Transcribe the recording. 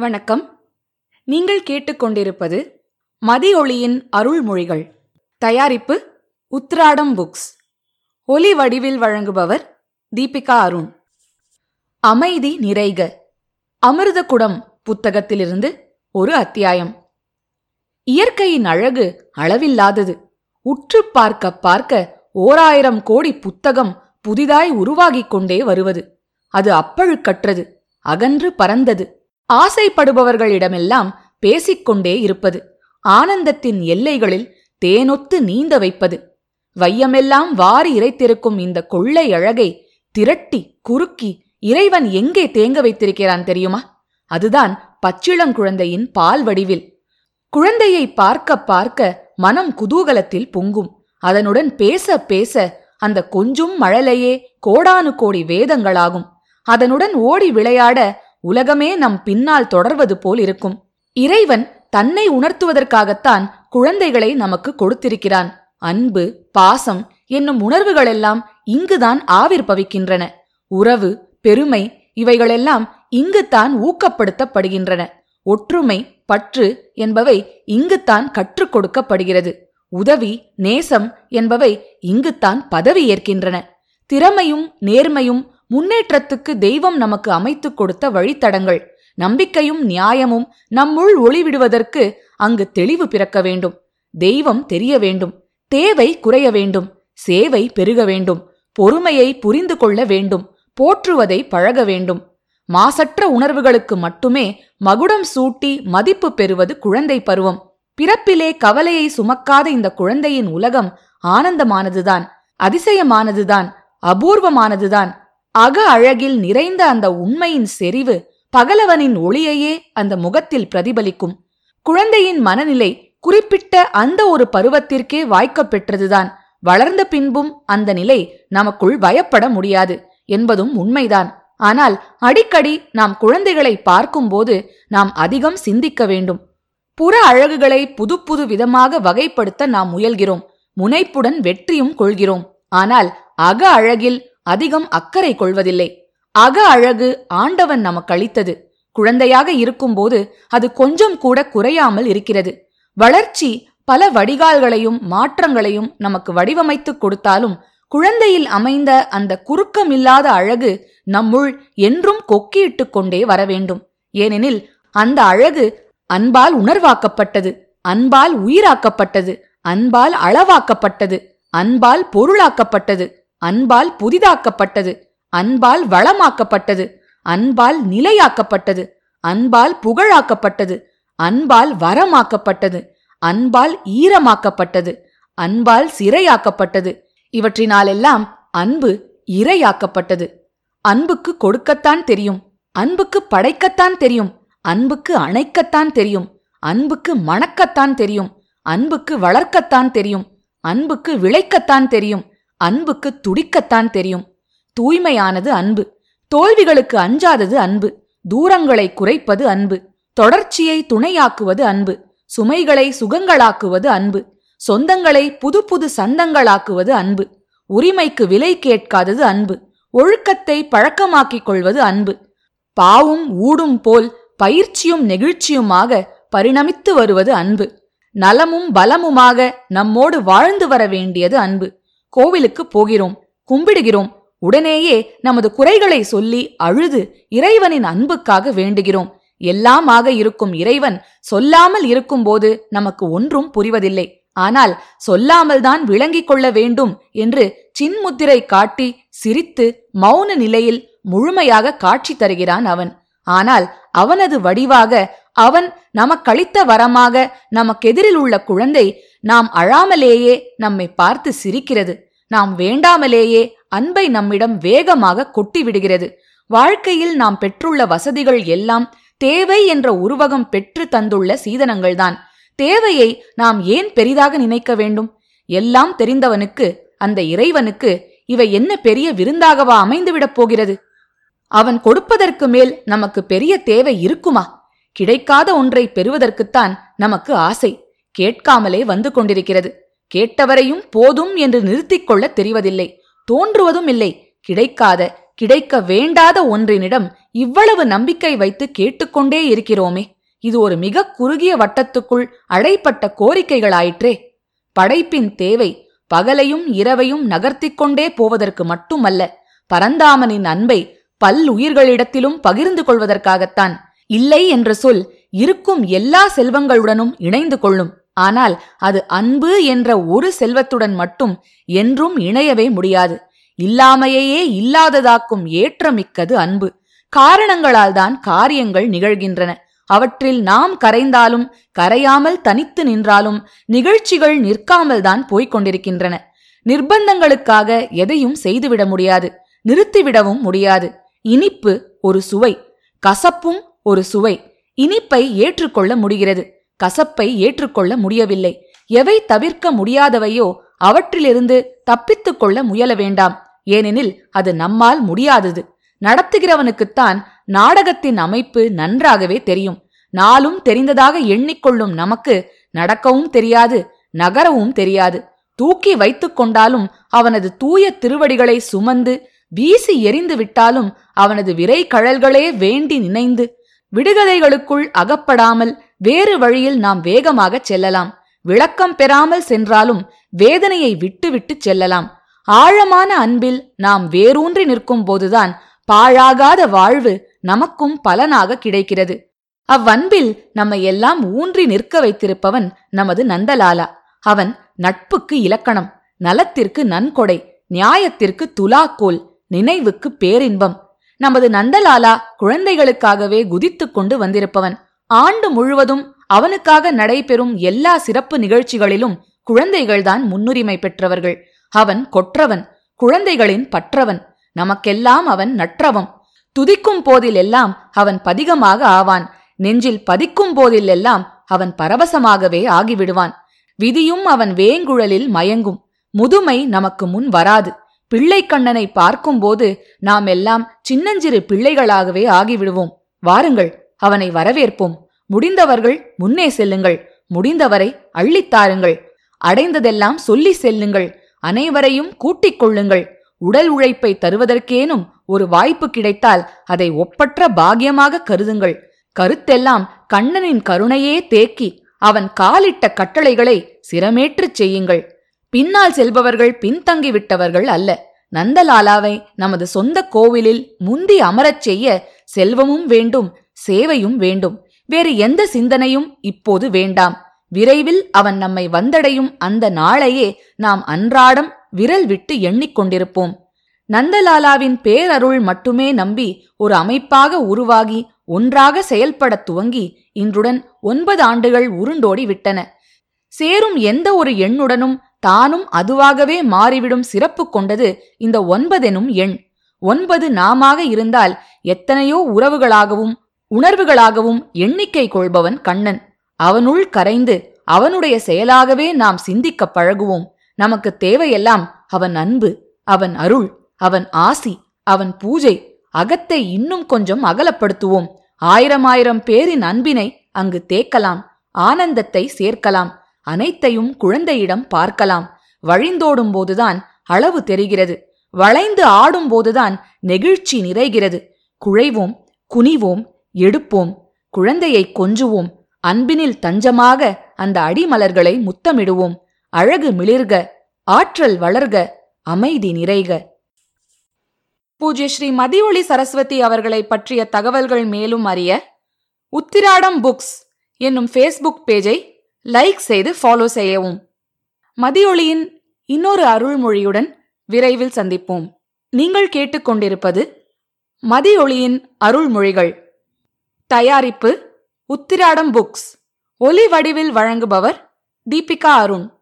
வணக்கம். நீங்கள் கேட்டுக்கொண்டிருப்பது மதியொளியின் அருள்மொழிகள். தயாரிப்பு உத்ராடம் புக்ஸ். ஒலி வடிவில் வழங்குபவர் தீபிகா அருண். அமைதி நிறைக. அமிர்தகுடம் புத்தகத்திலிருந்து ஒரு அத்தியாயம். இயற்கையின் அழகு அளவில்லாதது. உற்று பார்க்க பார்க்க ஓராயிரம் கோடி புத்தகம் புதிதாய் உருவாகிக் கொண்டே வருவது. அது அப்பழுக்கற்றது அகன்று பறந்தது. ஆசைப்படுபவர்களிடமெல்லாம் பேசிக்கொண்டே இருப்பது. ஆனந்தத்தின் எல்லைகளில் தேனொத்து நீந்த வைப்பது. வையமெல்லாம் வாரி இறைத்திருக்கும் இந்த கொள்ளை அழகை திரட்டி குறுக்கி இறைவன் எங்கே தேங்க வைத்திருக்கிறான் தெரியுமா? அதுதான் பச்சிளங்குழந்தையின் பால் வடிவில். குழந்தையை பார்க்க பார்க்க மனம் குதூகலத்தில் பொங்கும். அதனுடன் பேச பேச அந்த கொஞ்சும் மழலையே கோடானு கோடி வேதங்களாகும். அதனுடன் ஓடி விளையாட உலகமே நம் பின்னால் தொடர்வது போல் இருக்கும். இறைவன் தன்னை உணர்த்துவதற்காகத்தான் குழந்தைகளை நமக்கு கொடுத்திருக்கிறான். அன்பு பாசம் என்னும் உணர்வுகளெல்லாம் இங்குதான் ஆவிர்பவிக்கின்றன உறவு பெருமை இவைகளெல்லாம் இங்குத்தான் ஊக்கப்படுத்தப்படுகின்றன. ஒற்றுமை பற்று என்பவை இங்குத்தான் கற்றுக் கொடுக்கப்படுகிறது. உதவி நேசம் என்பவை இங்குத்தான் பதவி ஏற்கின்றன. திறமையும் நேர்மையும் முன்னேற்றத்துக்கு தெய்வம் நமக்கு அமைத்துக் கொடுத்த வழித்தடங்கள். நம்பிக்கையும் நியாயமும் நம்முள் ஒளிவிடுவதற்கு அங்கு தெளிவு பிறக்க வேண்டும். தெய்வம் தெரிய வேண்டும். தேவை குறைய வேண்டும். சேவை பெருக வேண்டும். பொறுமையை புரிந்து கொள்ள வேண்டும். போற்றுவதை பழக வேண்டும். மாசற்ற உணர்வுகளுக்கு மட்டுமே மகுடம் சூட்டி மதிப்பு பெறுவது குழந்தை பருவம். பிறப்பிலே கவலையை சுமக்காத இந்த குழந்தையின் உலகம் ஆனந்தமானதுதான் அதிசயமானதுதான் அபூர்வமானதுதான். அக அழகில் நிறைந்த அந்த உண்மையின் செறிவு பகலவனின் ஒளியையே அந்த முகத்தில் பிரதிபலிக்கும். குழந்தையின் மனநிலை குறிப்பிட்ட அந்த ஒரு பருவத்திற்கே வாய்க்கப் பெற்றதுதான். வளர்ந்த பின்பும் அந்த நிலை நமக்குள் பயப்பட முடியாது என்பதும் உண்மைதான். ஆனால் அடிக்கடி நாம் குழந்தைகளை பார்க்கும்போது நாம் அதிகம் சிந்திக்க வேண்டும். புற அழகுகளை புது புது விதமாக வகைப்படுத்த நாம் முயல்கிறோம். முனைப்புடன் வெற்றியும் கொள்கிறோம். ஆனால் அக அழகில் அதிகம் அக்கறை கொள்வதில்லை. அக அழகு ஆண்டவன் நமக்கு அளித்தது குழந்தையாக இருக்கும்போது அது கொஞ்சம் கூட குறையாமல் இருக்கிறது. வளர்ச்சி பல வடிகால்களையும் மாற்றங்களையும் நமக்கு வடிவமைத்துக் கொடுத்தாலும் குழந்தையில் அமைந்த அந்த குறுக்கமில்லாத அழகு நம்முள் என்றும் கொக்கியிட்டு கொண்டே வர வேண்டும். ஏனெனில் அந்த அழகு அன்பால் உணர்வாக்கப்பட்டது அன்பால் உயிராக்கப்பட்டது அன்பால் அளவாக்கப்பட்டது அன்பால் பொருளாக்கப்பட்டது. அன்பால் புதிதாக்கப்பட்டது அன்பால் வளமாக்கப்பட்டது அன்பால் நிலையாக்கப்பட்டது அன்பால் புகழாக்கப்பட்டது அன்பால் வரமாக்கப்பட்டது அன்பால் ஈரமாக்கப்பட்டது அன்பால் சிறையாக்கப்பட்டது. இவற்றினாலெல்லாம் அன்பு இரையாக்கப்பட்டது. அன்புக்கு கொடுக்கத்தான் தெரியும் அன்புக்கு படைக்கத்தான் தெரியும் அன்புக்கு அணைக்கத்தான் தெரியும் அன்புக்கு மணக்கத்தான் தெரியும் அன்புக்கு வளர்க்கத்தான் தெரியும் அன்புக்கு விளைக்கத்தான் தெரியும். அன்புக்கு துடிக்கத்தான் தெரியும். தூய்மையானது அன்பு. தோல்விகளுக்கு அஞ்சாதது அன்பு. தூரங்களை குறைப்பது அன்பு. தொடர்ச்சியை துணையாக்குவது அன்பு. சுமைகளை சுகங்களாக்குவது அன்பு. சொந்தங்களை புது புது சந்தங்களாக்குவது அன்பு. உரிமைக்கு விலை கேட்காதது அன்பு. ஒழுக்கத்தை பழக்கமாக்கிக் கொள்வது அன்பு. பாவும் ஊடும் போல் பயிற்சியும் நெகிழ்ச்சியுமாக பரிணமித்து வருவது அன்பு. நலமும் பலமுமாக நம்மோடு வாழ்ந்து வர வேண்டியது அன்பு. கோவிலுக்கு போகிறோம் கும்பிடுகிறோம். உடனேயே நமது குறைகளை சொல்லி அழுது இறைவனின் அன்புக்காக வேண்டுகிறோம். எல்லாமாக இருக்கும் இறைவன் சொல்லாமல் இருக்கும்போது நமக்கு ஒன்றும் புரிவதில்லை. ஆனால் சொல்லாமல்தான் விளங்கிக் கொள்ள வேண்டும் என்று சின்முத்திரை காட்டி சிரித்து மௌன நிலையில் முழுமையாக காட்சி தருகிறான் அவன். ஆனால் அவனது வடிவாக அவன் நமக்களித்த வரமாக நமக்கெதிரில் உள்ள குழந்தை நாம் அழாமலேயே நம்மை பார்த்து சிரிக்கிறது. நாம் வேண்டாமலேயே அன்பை நம்மிடம் வேகமாக கொட்டிவிடுகிறது. வாழ்க்கையில் நாம் பெற்றுள்ள வசதிகள் எல்லாம் தேவை என்ற உருவகம் பெற்று தந்துள்ள சீதனங்கள்தான். தேவையை நாம் ஏன் பெரிதாக நினைக்க வேண்டும்? எல்லாம் தெரிந்தவனுக்கு அந்த இறைவனுக்கு இவை என்ன பெரிய விருந்தாகவா அமைந்துவிடப் போகிறது? அவன் கொடுப்பதற்கு மேல் நமக்கு பெரிய தேவை இருக்குமா? கிடைக்காத ஒன்றை பெறுவதற்குத்தான் நமக்கு ஆசை. கேட்காமலே வந்து கொண்டிருக்கிறது. கேட்டவரையும் போதும் என்று நிறுத்திக் கொள்ள தெரிவதில்லை. தோன்றுவதும் இல்லை. கிடைக்காத கிடைக்க வேண்டாத ஒன்றினிடம் இவ்வளவு நம்பிக்கை வைத்து கேட்டுக்கொண்டே இருக்கிறோமே. இது ஒரு மிக குறுகிய வட்டத்துக்குள் அடைப்பட்ட கோரிக்கைகளாயிற்றே. படைப்பின் தேவை பகலையும் இரவையும் நகர்த்திக் கொண்டே போவதற்கு மட்டுமல்ல பரந்தாமனின் அன்பை பல் உயிர்களிடத்திலும் பகிர்ந்து கொள்வதற்காகத்தான். இல்லை என்ற சொல் இருக்கும் எல்லா செல்வங்களுடனும் இணைந்து கொள்ளும். ஆனால் அது அன்பு என்ற ஒரு செல்வத்துடன் மட்டும் என்றும் இணையவே முடியாது. இல்லாமையே இல்லாததாக்கும் ஏற்றமிக்கது அன்பு. காரணங்களால் தான் காரியங்கள் நிகழ்கின்றன. அவற்றில் நாம் கரைந்தாலும் கரையாமல் தனித்து நின்றாலும் நிகழ்ச்சிகள் நிற்காமல் தான் போய்க் கொண்டிருக்கின்றன. நிர்பந்தங்களுக்காக எதையும் செய்துவிட முடியாது. நிறுத்திவிடவும் முடியாது. இனிப்பு ஒரு சுவை. கசப்பும் ஒரு சுவை. இனிப்பை ஏற்றுக்கொள்ள முடிகிறது. கசப்பை ஏற்றுக்கொள்ள முடியவில்லை. எவை தவிர்க்க முடியாதவையோ அவற்றிலிருந்து தப்பித்துக் கொள்ள முயல வேண்டாம். ஏனெனில் அது நம்மால் முடியாதது. நடத்துகிறவனுக்குத்தான் நாடகத்தின் அமைப்பு நன்றாகவே தெரியும். நாளும் தெரிந்ததாக எண்ணிக்கொள்ளும் நமக்கு நடக்கவும் தெரியாது நகரவும் தெரியாது. தூக்கி வைத்துக் கொண்டாலும் அவனது தூய திருவடிகளை சுமந்து வீசி எரிந்து விட்டாலும் அவனது விரை கழல்களே வேண்டி நினைந்து விடுகதைகளுக்குள் அகப்படாமல் வேறு வழியில் நாம் வேகமாகச் செல்லலாம். விளக்கம் பெறாமல் சென்றாலும் வேதனையை விட்டுவிட்டு செல்லலாம். ஆழமான அன்பில் நாம் வேரூன்றி நிற்கும் போதுதான் பாழாகாத வாழ்வு நமக்கும் பலனாக கிடைக்கிறது. அவ்வன்பில் நம்மை எல்லாம் ஊன்றி நிற்க வைத்திருப்பவன் நமது நந்தலாலா. அவன் நட்புக்கு இலக்கணம் நலத்திற்கு நன்கொடை நியாயத்திற்கு துலாக்கோல் நினைவுக்கு பேரின்பம். நமது நந்தலாலா குழந்தைகளுக்காகவே குதித்துக் கொண்டு வந்திருப்பவன். ஆண்டு முழுவதும் அவனுக்காக நடைபெறும் எல்லா சிறப்பு நிகழ்ச்சிகளிலும் குழந்தைகள்தான் முன்னுரிமை பெற்றவர்கள். அவன் கொற்றவன் குழந்தைகளின் பற்றவன் நமக்கெல்லாம் அவன் நற்றவம். துதிக்கும் போதிலெல்லாம் அவன் பதிகமாக ஆவான். நெஞ்சில் பதிக்கும் போதிலெல்லாம் அவன் பரவசமாகவே ஆகிவிடுவான். விதியும் அவன் வேங்குழலில் மயங்கும். முதுமை நமக்கு முன் வராது. பிள்ளைக்கண்ணனை பார்க்கும்போது நாம் எல்லாம் சின்னஞ்சிறு பிள்ளைகளாகவே ஆகிவிடுவோம். வாருங்கள் அவனை வரவேற்போம். முடிந்தவர்கள் முன்னே செல்லுங்கள். முடிந்தவரை அள்ளித்தாருங்கள் அடைந்ததெல்லாம் சொல்லி செல்லுங்கள். அனைவரையும் கூட்டிக் கொள்ளுங்கள். உடல் உழைப்பை தருவதற்கேனும் ஒரு வாய்ப்பு கிடைத்தால் அதை ஒப்பற்ற பாக்கியமாக கருதுங்கள். கருத்தெல்லாம் கண்ணனின் கருணையே தேக்கி அவன் காலிட்ட கட்டளைகளை சிரமேற்றுச் செய்யுங்கள். பின்னால் செல்பவர்கள் பின்தங்கிவிட்டவர்கள் அல்ல. நந்தலாலாவை நமது சொந்த கோவிலில் முந்தி அமரச் செய்ய செல்வமும் வேண்டும். சேவையும் வேண்டும். வேறு எந்த சிந்தனையும் இப்போது வேண்டாம். விரைவில் அவன் நம்மை வந்தடையும் அந்த நாளையே நாம் அன்றாடம் விரல் விட்டு எண்ணிக்கொண்டிருப்போம். நந்தலாலாவின் பேரருள் மட்டுமே நம்பி ஒரு அமைப்பாக உருவாகி ஒன்றாக செயல்படத் துவங்கி இன்றுடன் ஒன்பது ஆண்டுகள் உருண்டோடி விட்டன. சேரும் எந்த ஒரு எண்ணுடனும் தானும் அதுவாகவே மாறிவிடும் சிறப்பு கொண்டது இந்த ஒன்பதெனும் எண். ஒன்பது நாமாக இருந்தால் எத்தனையோ உறவுகளாகவும் உணர்வுகளாகவும் எண்ணிக்கை கொள்பவன் கண்ணன். அவனுள் கரைந்து அவனுடைய செயலாகவே நாம் சிந்திக்க பழகுவோம். நமக்கு தேவையெல்லாம் அவன் அன்பு அவன் அருள் அவன் ஆசி அவன் பூஜை அகத்தை இன்னும் கொஞ்சம் அகலப்படுத்துவோம். ஆயிரம் ஆயிரம் பேரின் அன்பினை அங்கு தேக்கலாம் ஆனந்தத்தை சேர்க்கலாம் அனைத்தையும் குழந்தையிடம் பார்க்கலாம். வழிந்தோடும் போதுதான் அளவு தெரிகிறது வளைந்து ஆடும் போதுதான் நெகிழ்ச்சி நிறைகிறது. குழைவோம் குனிவோம் எடுப்போம். குழந்தையை கொஞ்சுவோம் அன்பினில் தஞ்சமாக அந்த அடிமலர்களை முத்தமிடுவோம். அழகு மிளிர்க ஆற்றல் வளர்க அமைதி நிறைக. பூஜ்ய ஸ்ரீ மதியொளி சரஸ்வதி அவர்களை பற்றிய தகவல்கள் மேலும் அறிய உத்திராடம் புக்ஸ் என்னும் ஃபேஸ்புக் பேஜை லைக் செய்து ஃபாலோ செய்யவும். மதியொளியின் இன்னொரு அருள்மொழியுடன் விரைவில் சந்திப்போம். நீங்கள் கேட்டுக்கொண்டிருப்பது மதியொளியின் அருள்மொழிகள். தயாரிப்பு உத்திராடம் புக்ஸ். ஒலி வடிவில் வழங்குபவர் தீபிகா அருண்.